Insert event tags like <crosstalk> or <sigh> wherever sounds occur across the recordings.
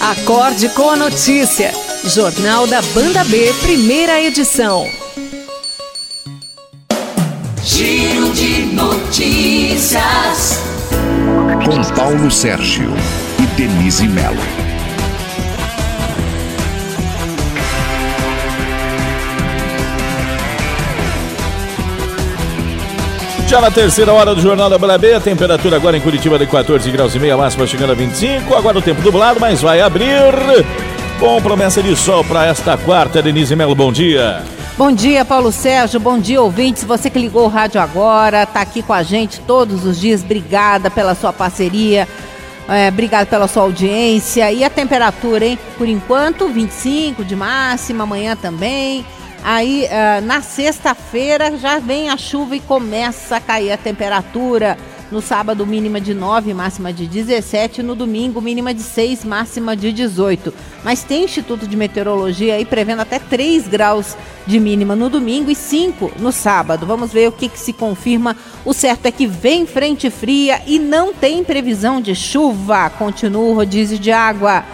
Acorde com a notícia. Jornal da Banda B, primeira edição. Giro de notícias. Com Paulo Sérgio e Denise Mello. Já na terceira hora do Jornal da Banda B, a temperatura agora em Curitiba de 14 graus e meia, máxima chegando a 25. Agora o tempo dublado, mas vai abrir. Com promessa de sol para esta quarta, Denise Melo, bom dia. Bom dia, Paulo Sérgio. Bom dia, ouvintes. Você que ligou o rádio agora, está aqui com a gente todos os dias. Obrigada pela sua parceria. É, obrigado pela sua audiência. E a temperatura, hein? Por enquanto, 25 de máxima, amanhã também. Aí uh, na sexta-feira já vem a chuva e começa a cair a temperatura. No sábado, mínima de 9, máxima de 17. No domingo, mínima de 6, máxima de 18. Mas tem Instituto de Meteorologia aí prevendo até 3 graus de mínima no domingo e 5 no sábado. Vamos ver o que, que se confirma. O certo é que vem frente fria e não tem previsão de chuva. Continua o rodízio de água.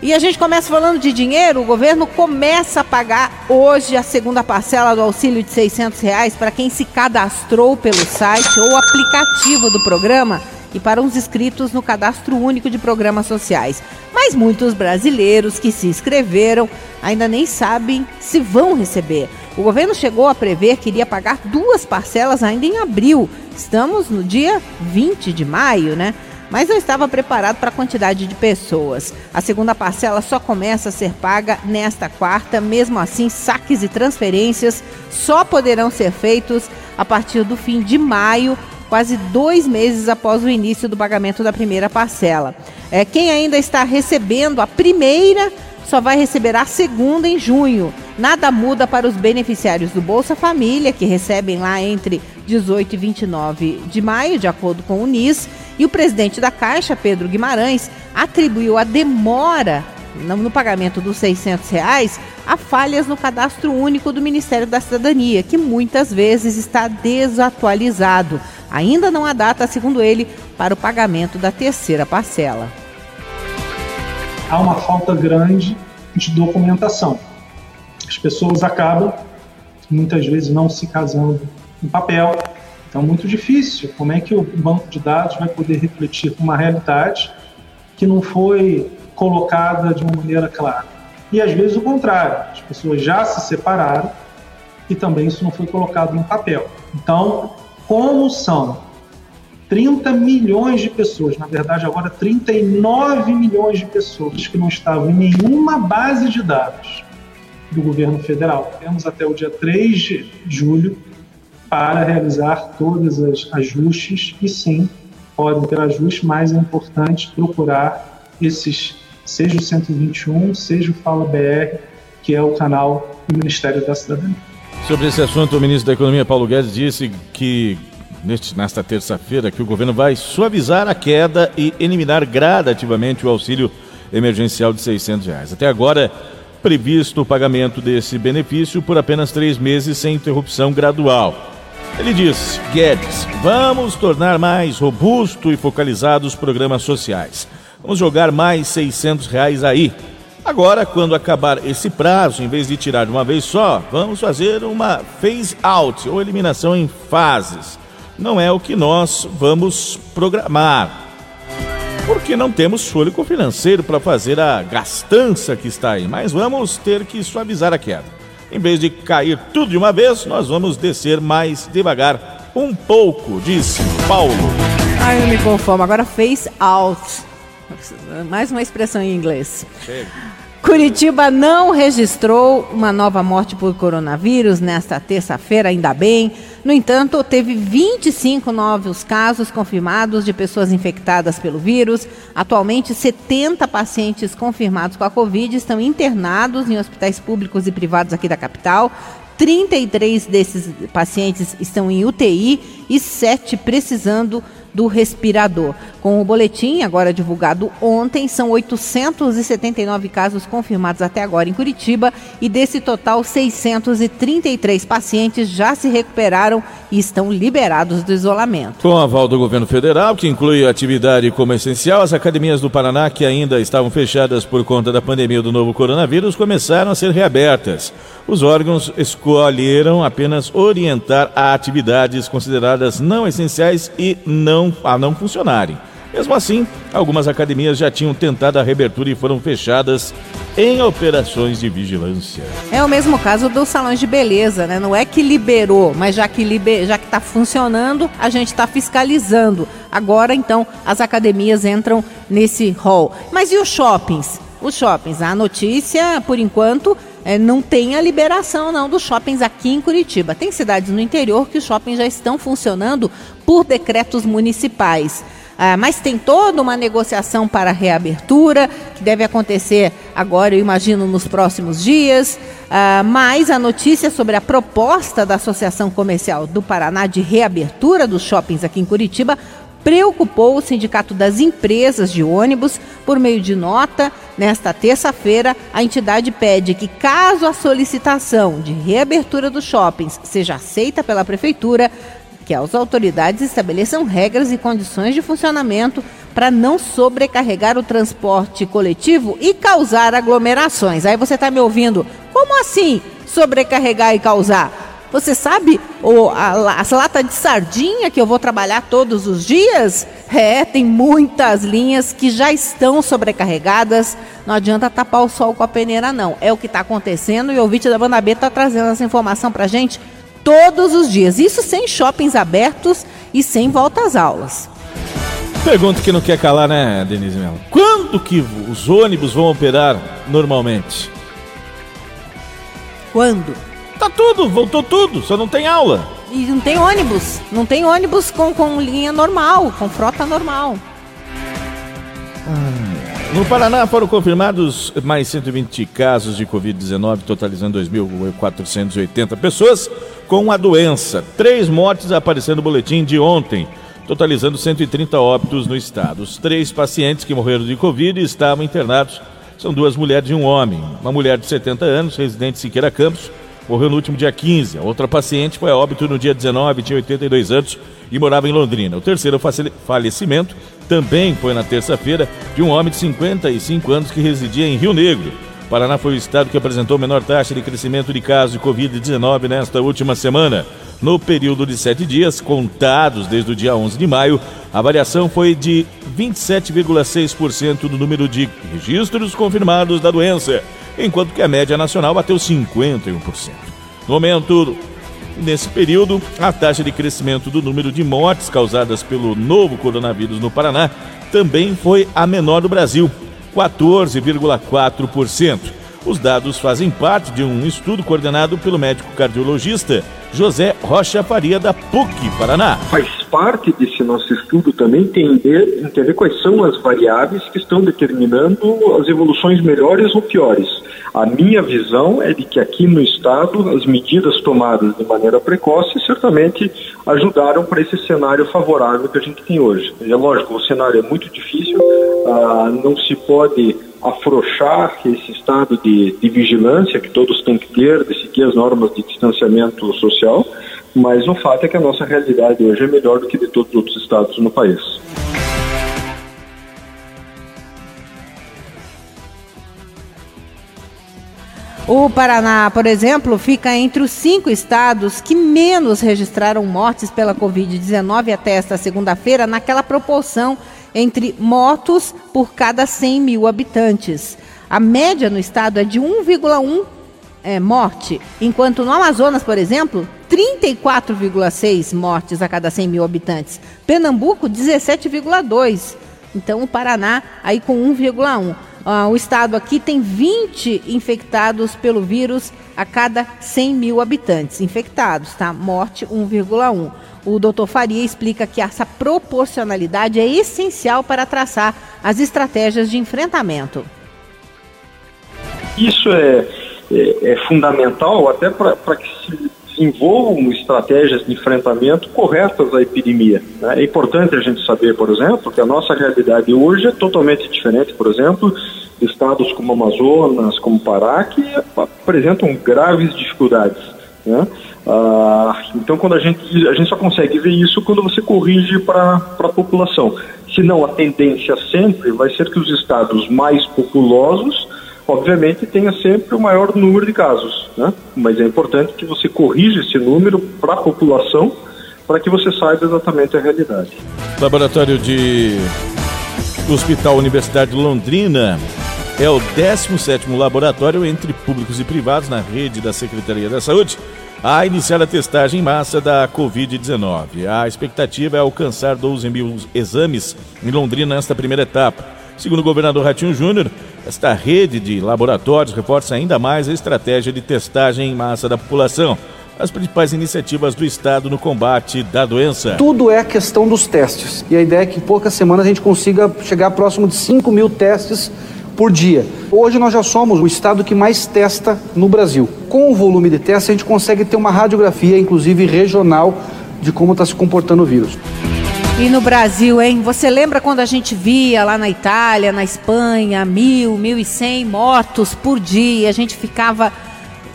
E a gente começa falando de dinheiro, o governo começa a pagar hoje a segunda parcela do auxílio de 600 reais para quem se cadastrou pelo site ou aplicativo do programa e para os inscritos no Cadastro Único de Programas Sociais. Mas muitos brasileiros que se inscreveram ainda nem sabem se vão receber. O governo chegou a prever que iria pagar duas parcelas ainda em abril. Estamos no dia 20 de maio, né? Mas não estava preparado para a quantidade de pessoas. A segunda parcela só começa a ser paga nesta quarta, mesmo assim, saques e transferências só poderão ser feitos a partir do fim de maio, quase dois meses após o início do pagamento da primeira parcela. É, quem ainda está recebendo a primeira só vai receber a segunda em junho. Nada muda para os beneficiários do Bolsa Família, que recebem lá entre 18 e 29 de maio, de acordo com o NIS. E o presidente da Caixa, Pedro Guimarães, atribuiu a demora no pagamento dos 600 reais a falhas no cadastro único do Ministério da Cidadania, que muitas vezes está desatualizado. Ainda não há data, segundo ele, para o pagamento da terceira parcela há uma falta grande de documentação. As pessoas acabam, muitas vezes, não se casando em papel. Então, é muito difícil. Como é que o banco de dados vai poder refletir uma realidade que não foi colocada de uma maneira clara? E às vezes o contrário, as pessoas já se separaram e também isso não foi colocado em papel. Então, como são 30 milhões de pessoas, na verdade agora 39 milhões de pessoas que não estavam em nenhuma base de dados do governo federal. Temos até o dia 3 de julho para realizar todos os ajustes e sim, podem ter ajustes, mas é importante procurar esses, seja o 121, seja o Fala BR, que é o canal do Ministério da Cidadania. Sobre esse assunto, o ministro da Economia, Paulo Guedes, disse que neste, nesta terça-feira que o governo vai suavizar a queda e eliminar gradativamente o auxílio emergencial de 600 reais. Até agora, previsto o pagamento desse benefício por apenas três meses sem interrupção gradual. Ele diz, Guedes, vamos tornar mais robusto e focalizado os programas sociais. Vamos jogar mais 600 reais aí. Agora, quando acabar esse prazo, em vez de tirar de uma vez só, vamos fazer uma phase out ou eliminação em fases não é o que nós vamos programar. Porque não temos fôlego financeiro para fazer a gastança que está aí, mas vamos ter que suavizar a queda. Em vez de cair tudo de uma vez, nós vamos descer mais devagar, um pouco, disse Paulo. Ah, eu me conformo. Agora face out. Mais uma expressão em inglês. Chega. Curitiba não registrou uma nova morte por coronavírus nesta terça-feira, ainda bem. No entanto, teve 25 novos casos confirmados de pessoas infectadas pelo vírus. Atualmente, 70 pacientes confirmados com a Covid estão internados em hospitais públicos e privados aqui da capital. 33 desses pacientes estão em UTI e 7 precisando do respirador. Com o boletim, agora divulgado ontem, são 879 casos confirmados até agora em Curitiba e desse total, 633 pacientes já se recuperaram e estão liberados do isolamento. Com aval do governo federal, que inclui a atividade como essencial, as academias do Paraná, que ainda estavam fechadas por conta da pandemia do novo coronavírus, começaram a ser reabertas. Os órgãos escolheram apenas orientar a atividades consideradas não essenciais e não a não funcionarem. Mesmo assim, algumas academias já tinham tentado a reabertura e foram fechadas em operações de vigilância. É o mesmo caso dos salões de beleza, né? Não é que liberou, mas já que liber... já que está funcionando, a gente está fiscalizando. Agora, então, as academias entram nesse hall. Mas e os shoppings? Os shoppings, a notícia, por enquanto, é, não tem a liberação não dos shoppings aqui em Curitiba. Tem cidades no interior que os shoppings já estão funcionando por decretos municipais. Ah, mas tem toda uma negociação para reabertura, que deve acontecer agora, eu imagino, nos próximos dias. Ah, mas a notícia sobre a proposta da Associação Comercial do Paraná de reabertura dos shoppings aqui em Curitiba preocupou o Sindicato das Empresas de Ônibus por meio de nota. Nesta terça-feira, a entidade pede que, caso a solicitação de reabertura dos shoppings seja aceita pela Prefeitura, que as autoridades estabeleçam regras e condições de funcionamento para não sobrecarregar o transporte coletivo e causar aglomerações. Aí você está me ouvindo, como assim sobrecarregar e causar? Você sabe o, a, as latas de sardinha que eu vou trabalhar todos os dias? É, tem muitas linhas que já estão sobrecarregadas. Não adianta tapar o sol com a peneira, não. É o que está acontecendo e o ouvinte da Banda B está trazendo essa informação para gente todos os dias. Isso sem shoppings abertos e sem volta às aulas. Pergunta que não quer calar, né, Denise Mello? Quando que os ônibus vão operar normalmente? Quando? Tá tudo, voltou tudo, só não tem aula. E não tem ônibus. Não tem ônibus com, com linha normal, com frota normal. Hum. No Paraná foram confirmados mais 120 casos de Covid-19, totalizando 2.480 pessoas com a doença. Três mortes apareceram no boletim de ontem, totalizando 130 óbitos no estado. Os três pacientes que morreram de Covid estavam internados. São duas mulheres e um homem. Uma mulher de 70 anos, residente de Siqueira Campos, morreu no último dia 15. A outra paciente foi a óbito no dia 19, tinha 82 anos e morava em Londrina. O terceiro falecimento também foi na terça-feira de um homem de 55 anos que residia em Rio Negro. Paraná foi o estado que apresentou menor taxa de crescimento de casos de Covid-19 nesta última semana. No período de sete dias, contados desde o dia 11 de maio, a variação foi de 27,6% do número de registros confirmados da doença, enquanto que a média nacional bateu 51%. No momento, Nesse período, a taxa de crescimento do número de mortes causadas pelo novo coronavírus no Paraná também foi a menor do Brasil, 14,4%. Os dados fazem parte de um estudo coordenado pelo médico cardiologista José Rocha Faria, da PUC Paraná. Faz parte desse nosso estudo também entender, entender quais são as variáveis que estão determinando as evoluções melhores ou piores. A minha visão é de que aqui no Estado as medidas tomadas de maneira precoce certamente ajudaram para esse cenário favorável que a gente tem hoje. É lógico, o cenário é muito difícil, ah, não se pode afrouxar esse estado de, de vigilância que todos têm que ter, de seguir as normas de distanciamento social, mas o fato é que a nossa realidade hoje é melhor do que de todos os outros estados no país. O Paraná, por exemplo, fica entre os cinco estados que menos registraram mortes pela Covid-19 até esta segunda-feira, naquela proporção entre mortos por cada 100 mil habitantes. A média no estado é de 1,1 é, morte, enquanto no Amazonas, por exemplo, 34,6 mortes a cada 100 mil habitantes. Pernambuco, 17,2. Então, o Paraná aí com 1,1. Ah, o estado aqui tem 20 infectados pelo vírus a cada 100 mil habitantes infectados, tá? Morte 1,1. O doutor Faria explica que essa proporcionalidade é essencial para traçar as estratégias de enfrentamento. Isso é, é, é fundamental até para que se, desenvolvam estratégias de enfrentamento corretas à epidemia. Né? É importante a gente saber, por exemplo, que a nossa realidade hoje é totalmente diferente, por exemplo, de estados como Amazonas, como Pará, que apresentam graves dificuldades. Né? Ah, então, quando a gente, a gente só consegue ver isso quando você corrige para a população. Senão, a tendência sempre vai ser que os estados mais populosos obviamente tenha sempre o maior número de casos, né? Mas é importante que você corrija esse número para a população para que você saiba exatamente a realidade. Laboratório de Hospital Universidade de Londrina é o 17º laboratório entre públicos e privados na rede da Secretaria da Saúde a iniciar a testagem em massa da Covid-19. A expectativa é alcançar 12 mil exames em Londrina nesta primeira etapa. Segundo o governador Ratinho Júnior, esta rede de laboratórios reforça ainda mais a estratégia de testagem em massa da população. As principais iniciativas do Estado no combate da doença. Tudo é questão dos testes. E a ideia é que em poucas semanas a gente consiga chegar próximo de 5 mil testes por dia. Hoje nós já somos o estado que mais testa no Brasil. Com o volume de testes, a gente consegue ter uma radiografia, inclusive regional, de como está se comportando o vírus. E no Brasil, hein? Você lembra quando a gente via lá na Itália, na Espanha, mil, mil e cem mortos por dia? A gente ficava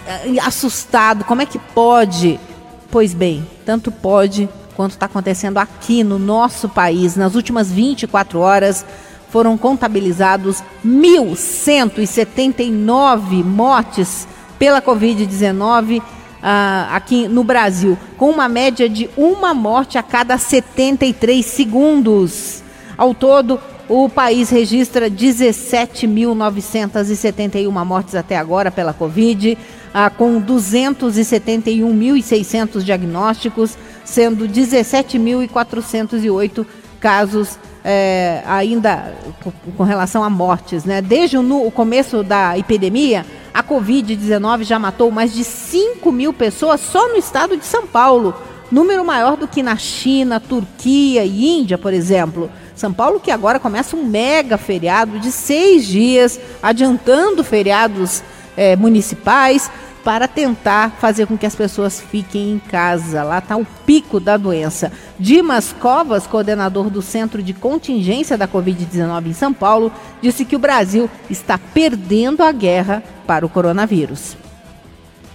eh, assustado. Como é que pode? Pois bem, tanto pode quanto está acontecendo aqui no nosso país. Nas últimas 24 horas foram contabilizados 1.179 mortes pela Covid-19 uh, aqui no Brasil, com uma média de uma morte a cada 73 segundos. Ao todo, o país registra 17.971 mortes até agora pela Covid, uh, com 271.600 diagnósticos, sendo 17.408 casos é, ainda com relação a mortes. Né? Desde o, o começo da epidemia, a Covid-19 já matou mais de 5 mil pessoas só no estado de São Paulo, número maior do que na China, Turquia e Índia, por exemplo. São Paulo que agora começa um mega feriado de seis dias, adiantando feriados é, municipais para tentar fazer com que as pessoas fiquem em casa. Lá está o pico da doença. Dimas Covas, coordenador do Centro de Contingência da Covid-19 em São Paulo, disse que o Brasil está perdendo a guerra para o coronavírus.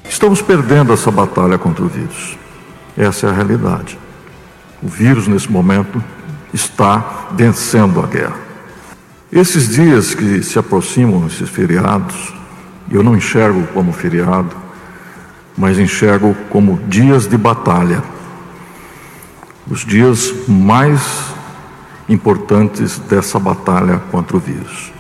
Estamos perdendo essa batalha contra o vírus. Essa é a realidade. O vírus, nesse momento, está vencendo a guerra. Esses dias que se aproximam, esses feriados, eu não enxergo como feriado, mas enxergo como dias de batalha. Os dias mais importantes dessa batalha contra o vírus.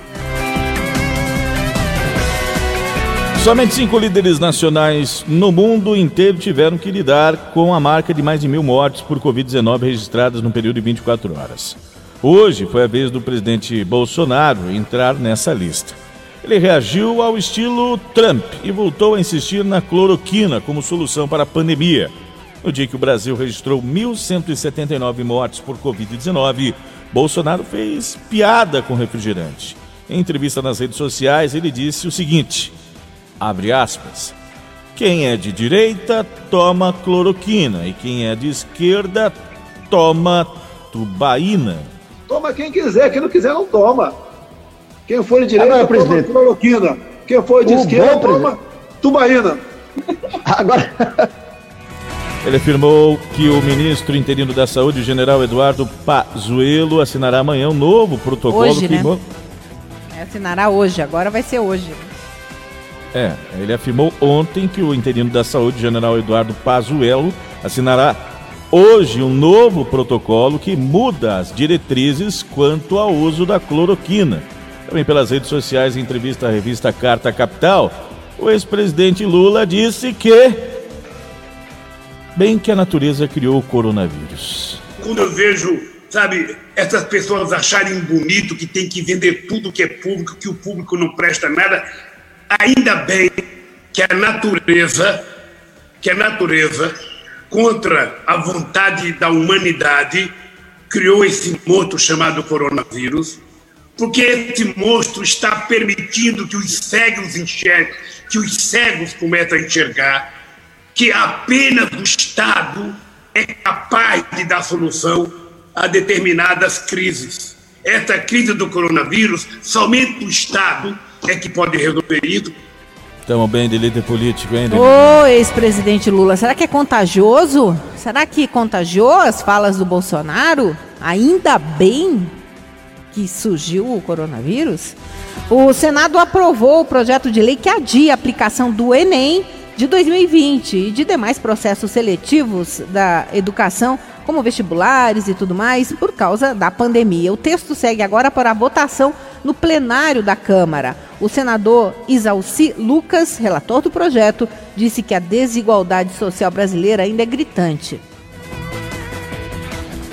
Somente cinco líderes nacionais no mundo inteiro tiveram que lidar com a marca de mais de mil mortes por Covid-19 registradas no período de 24 horas. Hoje foi a vez do presidente Bolsonaro entrar nessa lista. Ele reagiu ao estilo Trump e voltou a insistir na cloroquina como solução para a pandemia. No dia que o Brasil registrou 1.179 mortes por Covid-19, Bolsonaro fez piada com refrigerante. Em entrevista nas redes sociais, ele disse o seguinte: abre aspas. Quem é de direita toma cloroquina e quem é de esquerda toma tubaína. Toma quem quiser, quem não quiser não toma. Quem for de direita, Agora, toma presidente. cloroquina. Quem for de o esquerda, bom, toma tubaína. Agora. <laughs> Ele afirmou que o ministro interino da Saúde, o general Eduardo Pazuello, assinará amanhã um novo protocolo hoje, que. Né? É, assinará hoje, agora vai ser hoje. É, ele afirmou ontem que o interino da Saúde, general Eduardo Pazuello, assinará hoje um novo protocolo que muda as diretrizes quanto ao uso da cloroquina também pelas redes sociais, em entrevista à revista Carta Capital, o ex-presidente Lula disse que bem que a natureza criou o coronavírus. Quando eu vejo, sabe, essas pessoas acharem bonito que tem que vender tudo que é público, que o público não presta nada, ainda bem que a natureza, que a natureza, contra a vontade da humanidade, criou esse morto chamado coronavírus porque esse monstro está permitindo que os cegos enxerguem, que os cegos comecem a enxergar, que apenas o Estado é capaz de dar solução a determinadas crises. Esta crise do coronavírus, somente o Estado é que pode resolver isso. Estamos bem de líder político, hein? Ô, ex-presidente Lula, será que é contagioso? Será que contagiou as falas do Bolsonaro? Ainda bem que surgiu o coronavírus? O Senado aprovou o projeto de lei que adia a aplicação do Enem de 2020 e de demais processos seletivos da educação, como vestibulares e tudo mais, por causa da pandemia. O texto segue agora para a votação no plenário da Câmara. O senador Isalci Lucas, relator do projeto, disse que a desigualdade social brasileira ainda é gritante.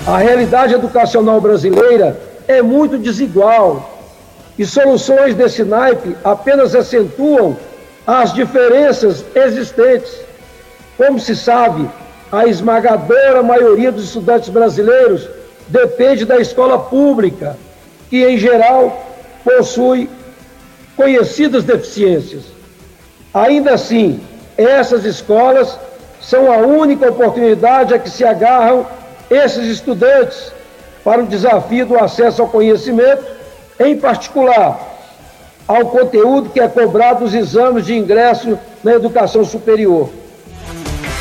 A realidade educacional brasileira é muito desigual e soluções desse naipe apenas acentuam as diferenças existentes. Como se sabe, a esmagadora maioria dos estudantes brasileiros depende da escola pública, que em geral possui conhecidas deficiências. Ainda assim, essas escolas são a única oportunidade a que se agarram esses estudantes para o desafio do acesso ao conhecimento, em particular ao conteúdo que é cobrado nos exames de ingresso na educação superior.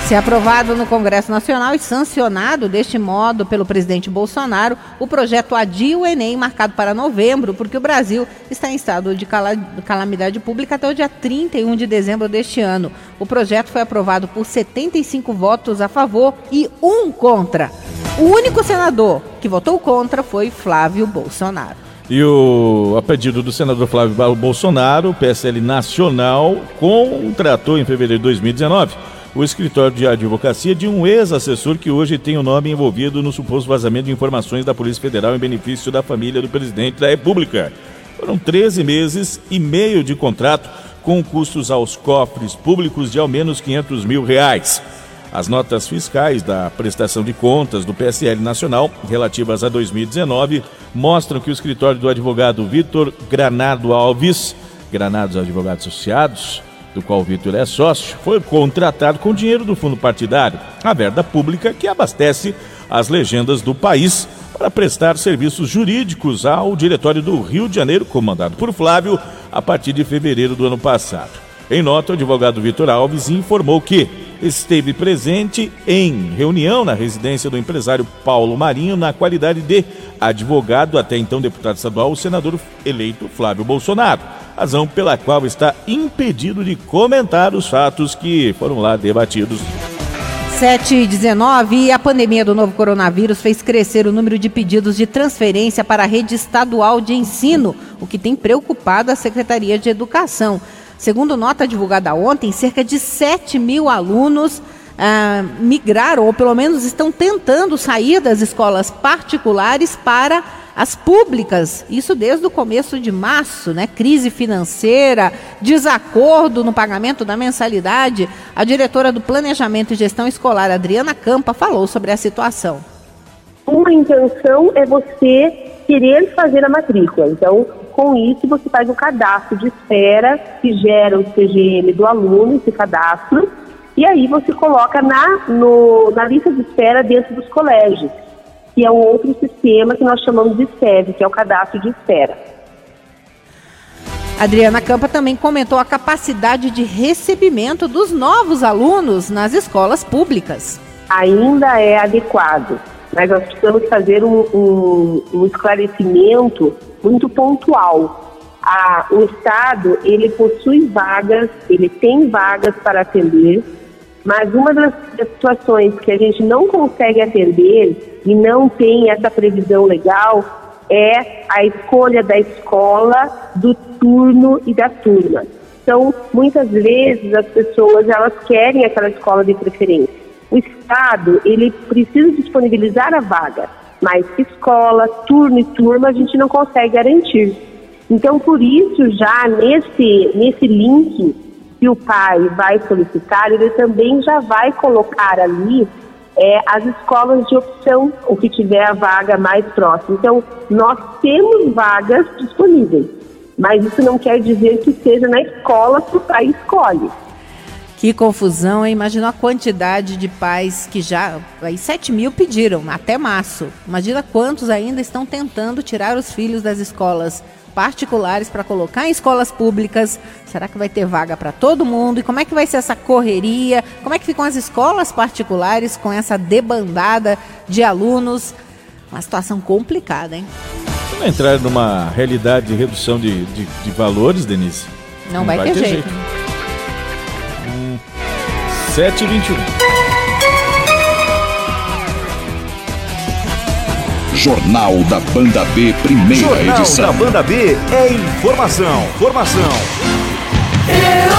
Se aprovado no Congresso Nacional e sancionado deste modo pelo presidente Bolsonaro, o projeto adia o Enem, marcado para novembro, porque o Brasil está em estado de calamidade pública até o dia 31 de dezembro deste ano. O projeto foi aprovado por 75 votos a favor e um contra. O único senador que votou contra foi Flávio Bolsonaro. E o, a pedido do senador Flávio Bolsonaro, o PSL Nacional contratou em fevereiro de 2019 o escritório de advocacia de um ex-assessor que hoje tem o nome envolvido no suposto vazamento de informações da Polícia Federal em benefício da família do presidente da República. Foram 13 meses e meio de contrato com custos aos cofres públicos de ao menos 500 mil reais. As notas fiscais da prestação de contas do PSL Nacional, relativas a 2019, mostram que o escritório do advogado Vitor Granado Alves, Granados Advogados Associados, do qual o Vitor é sócio, foi contratado com dinheiro do fundo partidário, a verba pública que abastece as legendas do país para prestar serviços jurídicos ao Diretório do Rio de Janeiro, comandado por Flávio, a partir de fevereiro do ano passado. Em nota, o advogado Vitor Alves informou que esteve presente em reunião na residência do empresário Paulo Marinho na qualidade de advogado, até então deputado estadual, o senador eleito Flávio Bolsonaro, razão pela qual está impedido de comentar os fatos que foram lá debatidos. 7 e 19 e a pandemia do novo coronavírus fez crescer o número de pedidos de transferência para a rede estadual de ensino, o que tem preocupado a Secretaria de Educação. Segundo nota divulgada ontem, cerca de 7 mil alunos ah, migraram, ou pelo menos estão tentando sair das escolas particulares para as públicas. Isso desde o começo de março, né? Crise financeira, desacordo no pagamento da mensalidade. A diretora do Planejamento e Gestão Escolar, Adriana Campa, falou sobre a situação. Uma intenção é você querer fazer a matrícula. Então, com isso, você faz um cadastro de espera que gera o CGM do aluno, esse cadastro, e aí você coloca na, no, na lista de espera dentro dos colégios, que é um outro sistema que nós chamamos de SEV, que é o cadastro de espera. Adriana Campa também comentou a capacidade de recebimento dos novos alunos nas escolas públicas. Ainda é adequado, mas nós precisamos fazer um, um, um esclarecimento muito pontual. A, o Estado, ele possui vagas, ele tem vagas para atender, mas uma das, das situações que a gente não consegue atender e não tem essa previsão legal é a escolha da escola, do turno e da turma. Então, muitas vezes as pessoas elas querem aquela escola de preferência. O Estado ele precisa disponibilizar a vaga, mas escola, turno e turma a gente não consegue garantir. Então, por isso, já nesse, nesse link que o pai vai solicitar, ele também já vai colocar ali é, as escolas de opção, o que tiver a vaga mais próxima. Então, nós temos vagas disponíveis, mas isso não quer dizer que seja na escola que o pai escolhe. Que confusão, hein? Imagina a quantidade de pais que já. Aí 7 mil pediram, até março. Imagina quantos ainda estão tentando tirar os filhos das escolas particulares para colocar em escolas públicas. Será que vai ter vaga para todo mundo? E como é que vai ser essa correria? Como é que ficam as escolas particulares com essa debandada de alunos? Uma situação complicada, hein? Se não entrar numa realidade de redução de, de, de valores, Denise. Não, não vai, vai, ter, ter jeito. jeito. Hum, 7 Jornal da Banda B, primeira Jornal edição. Jornal da Banda B é informação, formação. Herói.